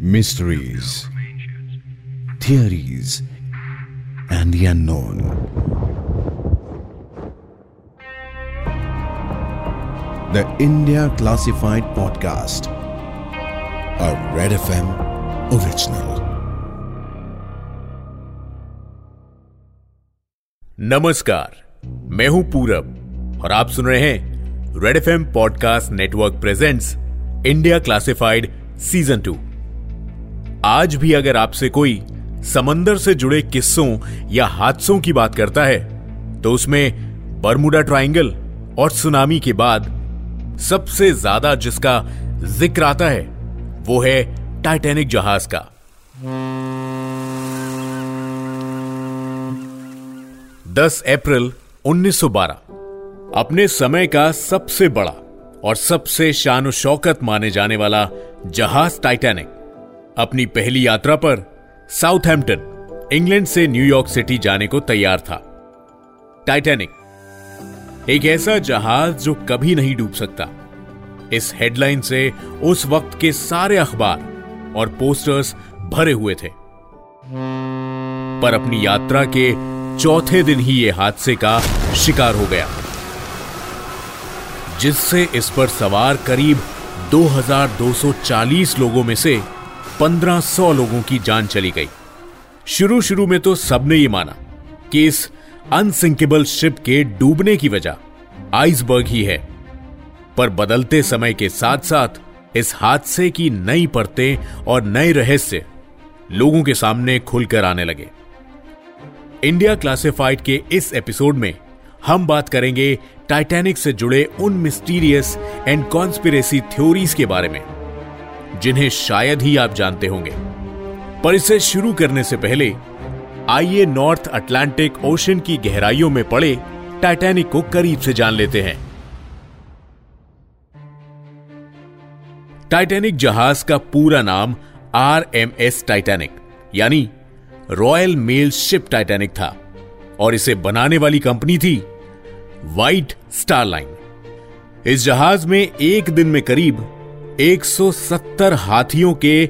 mysteries, theories, and the unknown. The India Classified Podcast, a Red FM original. नमस्कार मैं हूं पूरब और आप सुन रहे हैं Red F M podcast network presents India classified season two आज भी अगर आपसे कोई समंदर से जुड़े किस्सों या हादसों की बात करता है तो उसमें बरमुडा ट्राइंगल और सुनामी के बाद सबसे ज़्यादा जिसका ज़िक्र आता है, वो है टाइटैनिक जहाज़ का। 10 अप्रैल 1912 अपने समय का सबसे बड़ा और सबसे शान शौकत माने जाने वाला जहाज़ टाइटैनिक। अपनी पहली यात्रा पर साउथहैम्पटन, इंग्लैंड से न्यूयॉर्क सिटी जाने को तैयार था। टाइटैनिक, एक ऐसा जहाज़ जो कभी नहीं डूब सकता। इस हेडलाइन से उस वक्त के सारे अखबार और पोस्टर्स भरे हुए थे। पर अपनी यात्रा के चौथे दिन ही यह हादसे का शिकार हो गया, जिससे इस पर सवार करीब 2240 लोगों में से 1500 लोगों की जान चली गई। शुरू शुरू में तो सबने ये माना कि इस अनसिंकेबल शिप के डूबने की वजह आइसबर्ग ही है। पर बदलते समय के साथ साथ इस हादसे की नई परतें और नए रहस्य लोगों के सामने खुलकर आने लगे। इंडिया क्लासिफाइड के इस एपिसोड में हम बात करेंगे टाइटैनिक से जुड़े उन मिस्टीरियस एंड कॉन्स्पिरेसी थ्योरीज के बारे में। जिन्हें शायद ही आप जानते होंगे। पर इसे शुरू करने से पहले, आइए नॉर्थ अटलांटिक ओशन की गहराइयों में पड़े टाइटैनिक को करीब से जान लेते हैं। टाइटैनिक जहाज़ का पूरा नाम आर एम एस टाइटैनिक, यानी रॉयल मेल शिप टाइटैनिक था, और इसे बनाने वाली कंपनी थी व्हाइट स्टार लाइन इस जहाज़ में एक दिन में करीब 170 हाथियों के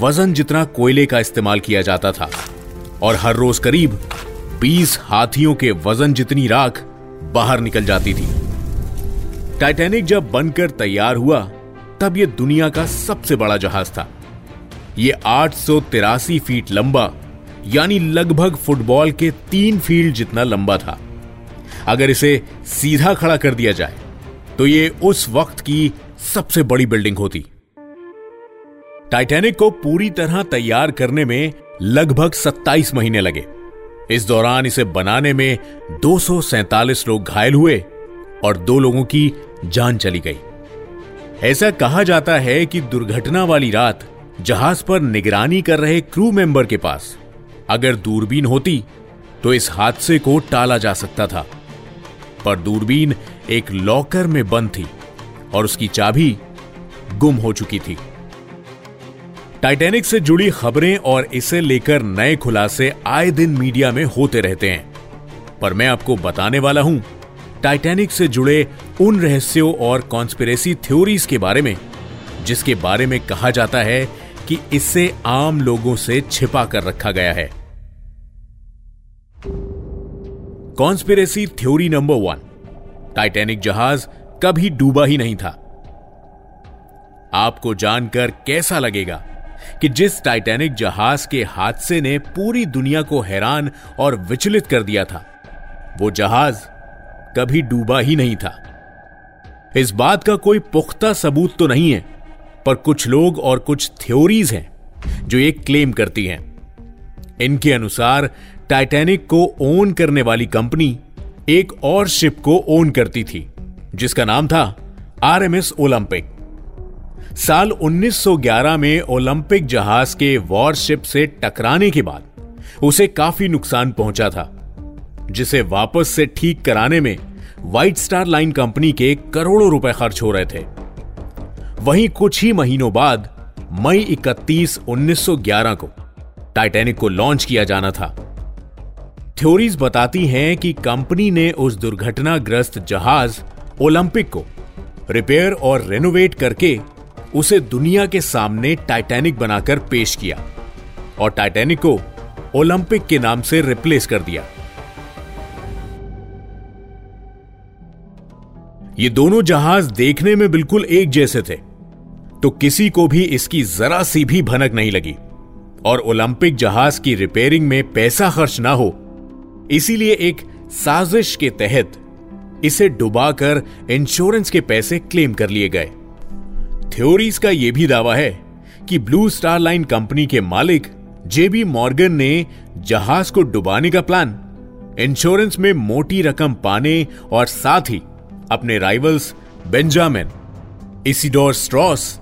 वज़न जितना कोयले का इस्तेमाल किया जाता था, और हर रोज करीब 20 हाथियों के वज़न जितनी राख बाहर निकल जाती थी। टाइटैनिक जब बनकर तैयार हुआ, तब यह दुनिया का सबसे बड़ा जहाज़ था। यह आठ सौ तिरासी फीट लंबा, यानी लगभग फुटबॉल के तीन फ़ील्ड जितना लंबा था। अगर इसे सीधा खड़ा कर दिया जाए तो यह उस वक्त की सबसे बड़ी बिल्डिंग होती। टाइटैनिक को पूरी तरह तैयार करने में लगभग 27 महीने लगे। इस दौरान इसे बनाने में दो लोग घायल हुए और दो लोगों की जान चली गई। ऐसा कहा जाता है कि दुर्घटना वाली रात जहाज़ पर निगरानी कर रहे क्रू मेंबर के पास अगर दूरबीन होती तो इस हादसे को टाला जा सकता था। पर दूरबीन एक लॉकर में बंद थी। और उसकी चाबी गुम हो चुकी थी। टाइटैनिक से जुड़ी खबरें और इसे लेकर नए खुलासे आए दिन मीडिया में होते रहते हैं। पर मैं आपको बताने वाला हूँ टाइटैनिक से जुड़े उन रहस्यों और कॉन्स्पिरेसी थ्योरीज के बारे में, जिसके बारे में कहा जाता है कि इसे आम लोगों से छिपा कर रखा गया है। Conspiracy theory number one Titanic जहाज़ कभी डूबा ही नहीं था। आपको जानकर कैसा लगेगा कि जिस टाइटैनिक जहाज़ के हादसे ने पूरी दुनिया को हैरान और विचलित कर दिया था, वो जहाज़ कभी डूबा ही नहीं था। इस बात का कोई पुख्ता सबूत तो नहीं है, पर कुछ लोग और कुछ थ्योरीज हैं जो ये क्लेम करती हैं। इनके अनुसार टाइटैनिक को ओन करने वाली कंपनी एक और शिप को ओन करती थी। जिसका नाम था आरएमएस ओलंपिक। साल 1911 में ओलंपिक जहाज़ के वॉरशिप से टकराने के बाद उसे काफ़ी नुकसान पहुँचा था जिसे वापस से ठीक कराने में व्हाइट स्टार लाइन कंपनी के करोड़ों रुपए खर्च हो रहे थे। वहीं कुछ ही महीनों बाद मई 31, 1911 को टाइटैनिक को लॉन्च किया जाना था। थ्योरीज बताती हैं कि कंपनी ने उस दुर्घटनाग्रस्त जहाज़ ओलंपिक को रिपेयर और रेनोवेट करके उसे दुनिया के सामने टाइटैनिक बनाकर पेश किया और टाइटैनिक को ओलंपिक के नाम से रिप्लेस कर दिया। ये दोनों जहाज़ देखने में बिल्कुल एक जैसे थे तो किसी को भी इसकी जरा सी भी भनक नहीं लगी। और ओलंपिक जहाज़ की रिपेयरिंग में पैसा खर्च ना हो, इसीलिए एक साजिश के तहत इसे डुबाकर इंश्योरेंस के पैसे क्लेम कर लिए गए। थ्योरीज का यह भी दावा है कि ब्लू स्टार लाइन कंपनी के मालिक जेबी मॉर्गन ने जहाज़ को डुबाने का प्लान इंश्योरेंस में मोटी रकम पाने और साथ ही अपने राइवल्स बेंजामिन इसिडोर स्ट्रॉस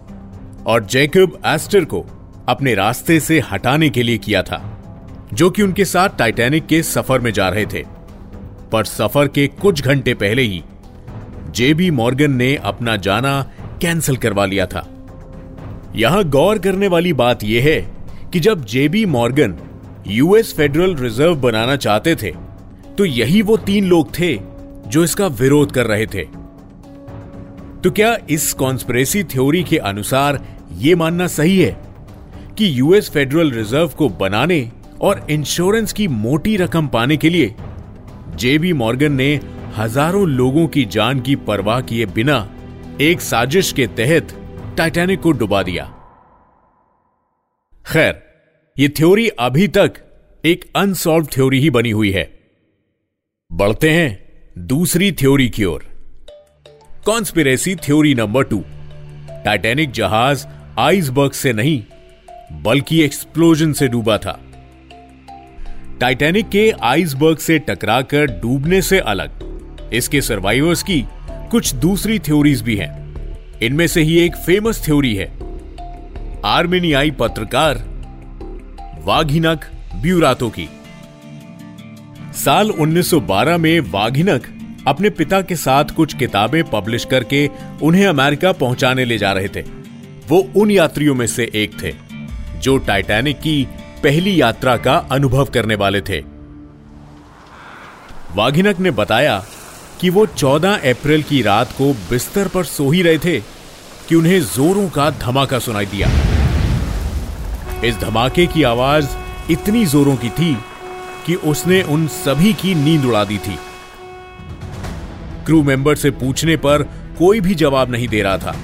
और जैकब एस्टर को अपने रास्ते से हटाने के लिए किया था, जो कि उनके साथ टाइटैनिक के सफ़र में जा रहे थे। पर सफ़र के कुछ घंटे पहले ही जेबी मॉर्गन ने अपना जाना कैंसिल करवा लिया था। यहाँ गौर करने वाली बात यह है कि जब JB Morgan US federal reserve बनाना चाहते थे तो यही वो तीन लोग थे जो इसका विरोध कर रहे थे। तो क्या इस कॉन्स्पिरेसी थ्योरी के अनुसार यह मानना सही है कि यूएस फेडरल रिज़र्व को बनाने और इंश्योरेंस की मोटी रकम पाने के लिए जेबी मॉर्गन ने हज़ारों लोगों की जान की परवाह किए बिना एक साजिश के तहत टाइटैनिक को डुबा दिया। खैर यह थ्योरी अभी तक एक अनसॉल्व थ्योरी ही बनी हुई है। बढ़ते हैं दूसरी थ्योरी की ओर। Conspiracy theory number two. Titanic जहाज़ आइसबर्ग से नहीं, बल्कि एक्सप्लोजन से डूबा था। टाइटैनिक के आइसबर्ग से टकराकर डूबने से अलग। इसके सर्वाइवर्स की कुछ दूसरी थ्योरीज भी हैं। इनमें से ही एक फ़ेमस थ्योरी है। आर्मेनियाई पत्रकार वाघिनक ब्यूरातो की। साल 1912 में वाघिनक अपने पिता के साथ कुछ किताबें पब्लिश करके उन्हें अमेरिका पहुँचाने ले जा रहे थे। वो उन यात्रियों में से एक थे, जो टाइटैनिक की पहली यात्रा का अनुभव करने वाले थे। वाघिनक ने बताया कि वो 14 अप्रैल की रात को बिस्तर पर सो ही रहे थे कि उन्हें जोरों का धमाका सुनाई दिया। इस धमाके की आवाज़ इतनी जोरों की थी कि उसने उन सभी की नींद उड़ा दी थी। क्रू मेंबर से पूछने पर कोई भी जवाब नहीं दे रहा था।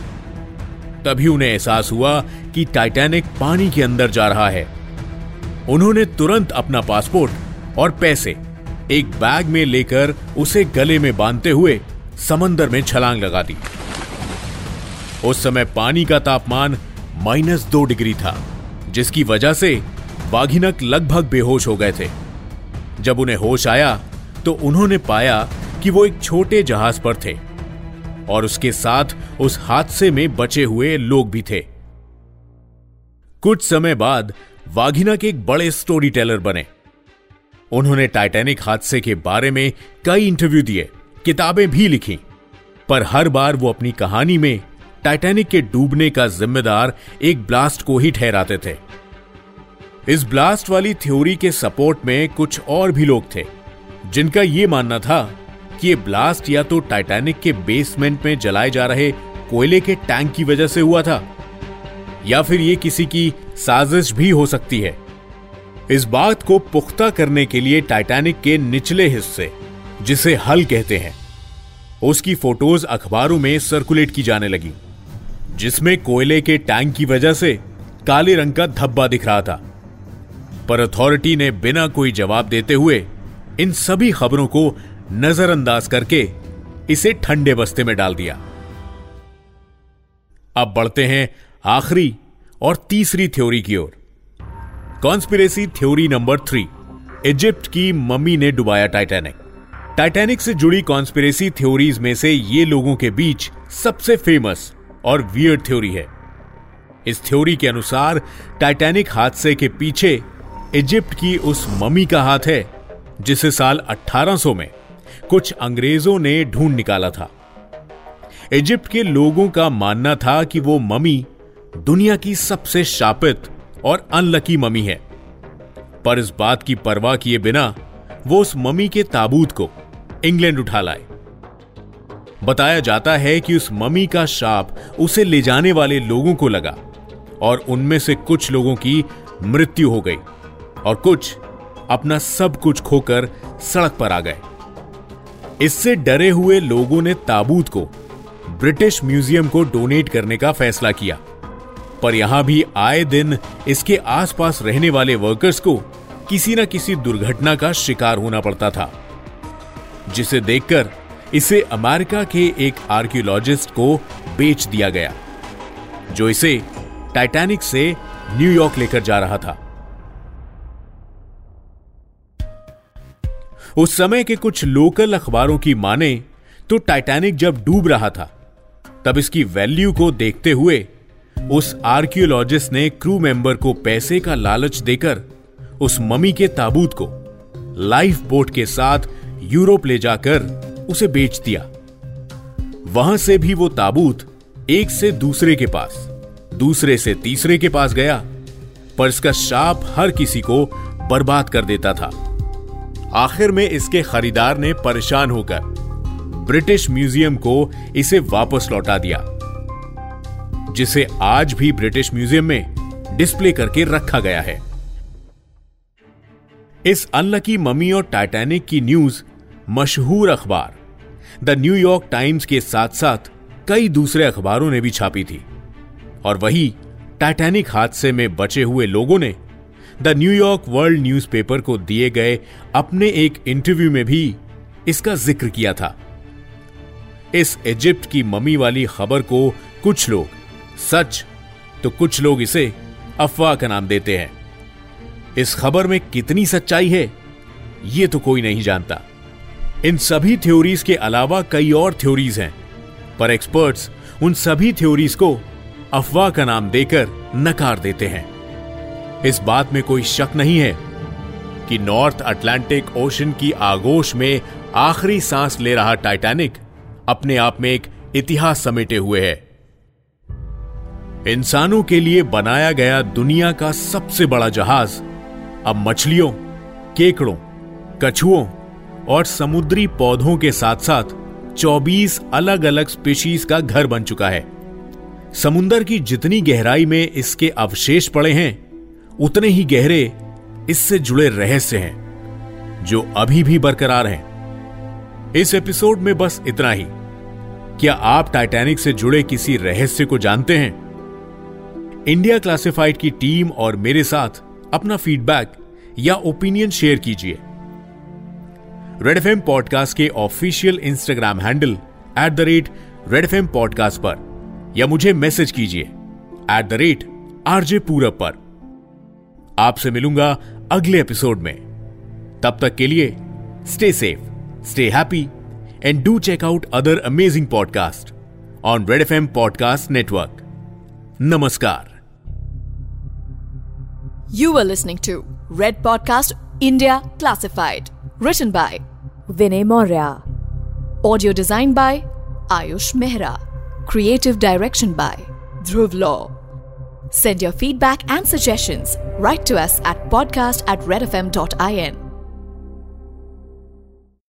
तभी उन्हें एहसास हुआ कि टाइटैनिक पानी के अंदर जा रहा है। उन्होंने तुरंत अपना पासपोर्ट और पैसे एक बैग में लेकर उसे गले में बांधते हुए समंदर में छलांग लगा दी। उस समय पानी का तापमान माइनस दो डिग्री था, जिसकी वजह से बाघिनक लगभग बेहोश हो गए थे। जब उन्हें होश आया तो उन्होंने पाया कि वो एक छोटे जहाज़ पर थे और उसके साथ उस हादसे में बचे हुए लोग भी थे। कुछ समय बाद वाघिनक एक बड़े स्टोरी टेलर बने। उन्होंने टाइटैनिक हादसे के बारे में कई इंटरव्यू दिए, किताबें भी लिखी। पर हर बार वो अपनी कहानी में टाइटैनिक के डूबने का जिम्मेदार एक ब्लास्ट को ही ठहराते थे। इस ब्लास्ट वाली थ्योरी के सपोर्ट में कुछ और भी लोग थे, जिनका यह मानना था कि यह ब्लास्ट या तो टाइटैनिक के बेसमेंट में जलाए जा रहे कोयले के टैंक की वजह से हुआ था। या फिर यह किसी की साजिश भी हो सकती है। इस बात को पुख्ता करने के लिए टाइटैनिक के निचले हिस्से, जिसे हल कहते हैं, उसकी फ़ोटोज़ अखबारों में सर्कुलेट की जाने लगी, जिसमें कोयले के टैंक की वजह से काले रंग का धब्बा दिख रहा था। पर अथॉरिटी ने बिना कोई जवाब देते हुए इन सभी खबरों को नजरअंदाज करके इसे ठंडे बस्ते में डाल दिया। अब बढ़ते हैं आखिरी और तीसरी थ्योरी की ओर। Conspiracy theory number three Egypt की मम्मी ने डुबाया टाइटैनिक टाइटैनिक से जुड़ी कॉन्स्पिरेसी थ्योरीज में से ये लोगों के बीच सबसे फ़ेमस और वियर्ड थ्योरी है। इस थ्योरी के अनुसार टाइटैनिक हादसे के पीछे इजिप्ट की उस मम्मी का हाथ है, जिसे साल 1800 में कुछ अंग्रेज़ों ने ढूंढ निकाला था। इजिप्ट के लोगों का मानना था कि वो मम्मी दुनिया की सबसे शापित और अनलकी मम्मी है। पर इस बात की परवाह किए बिना वो उस मम्मी के ताबूत को इंग्लैंड उठा लाए। बताया जाता है कि उस ममी का शाप उसे ले जाने वाले लोगों को लगा और उनमें से कुछ लोगों की मृत्यु हो गई और कुछ अपना सब कुछ खोकर सड़क पर आ गए। इससे डरे हुए लोगों ने ताबूत को ब्रिटिश म्यूज़ियम को डोनेट करने का फैसला किया। पर यहाँ भी आए दिन इसके आसपास रहने वाले वर्कर्स को किसी न किसी दुर्घटना का शिकार होना पड़ता था, जिसे देखकर इसे अमेरिका के एक आर्कियोलॉजिस्ट को बेच दिया गया, जो इसे टाइटैनिक से न्यूयॉर्क लेकर जा रहा था। उस समय के कुछ लोकल अखबारों की माने तो टाइटैनिक जब डूब रहा था, तब इसकी वैल्यू को देखते हुए उस आर्कियोलॉजिस्ट ने क्रू मेंबर को पैसे का लालच देकर उस ममी के ताबूत को लाइफ बोट के साथ यूरोप ले जाकर उसे बेच दिया। वहाँ से भी वो ताबूत एक से दूसरे के पास, दूसरे से तीसरे के पास गया, पर इसका शाप हर किसी को बर्बाद कर देता था। आखिर में इसके खरीदार ने परेशान होकर ब्रिटिश म्यूज़ियम को इसे वापस लौटा दिया। जिसे आज भी ब्रिटिश म्यूज़ियम में डिस्प्ले करके रखा गया है। इस अनलकी ममी और टाइटैनिक की न्यूज़ मशहूर अखबार, द न्यूयॉर्क टाइम्स के साथ साथ कई दूसरे अखबारों ने भी छापी थी। और वही टाइटैनिक हादसे में बचे हुए लोगों ने द न्यूयॉर्क वर्ल्ड न्यूज़पेपर को दिए गए अपने एक इंटरव्यू में भी इसका ज़िक्र किया था। इस इजिप्ट की ममी वाली खबर को कुछ लोग सच तो कुछ लोग इसे अफवाह का नाम देते हैं। इस खबर में कितनी सच्चाई है यह तो कोई नहीं जानता। इन सभी थ्योरीज के अलावा कई और थ्योरीज हैं, पर एक्सपर्ट्स उन सभी थ्योरीज को अफवाह का नाम देकर नकार देते हैं। इस बात में कोई शक नहीं है कि नॉर्थ अटलांटिक ओशन की आगोश में आखिरी सांस ले रहा टाइटैनिक अपने आप में एक इतिहास समेटे हुए है। इंसानों के लिए बनाया गया दुनिया का सबसे बड़ा जहाज़। अब मछलियों, केकड़ों, कछुओं और समुद्री पौधों के साथ साथ 24 अलग अलग स्पीशीज का घर बन चुका है। समुन्दर की जितनी गहराई में इसके अवशेष पड़े हैं, उतने ही गहरे इससे जुड़े रहस्य हैं, जो अभी भी बरकरार हैं। इस एपिसोड में बस इतना ही। क्या आप टाइटैनिक से जुड़े किसी रहस्य को जानते हैं? इंडिया क्लासिफाइड की टीम और मेरे साथ अपना फीडबैक या ओपिनियन शेयर कीजिए। रेड एफ़ पॉडकास्ट के official Instagram handle at the rate Red FM podcast पर या मुझे मैसेज कीजिए एट द रेट आरजे पूरब पर। आपसे मिलूँगा अगले एपिसोड में। तब तक के लिए stay safe stay happy and do check out other amazing podcast on Red FM podcast network नमस्कार। You are listening to Red Podcast India Classified, written by Vinay Maurya. Audio design by Ayush Mehra, Creative direction by Dhruv Law. Send your feedback and suggestions right to us at podcast at redfm.in.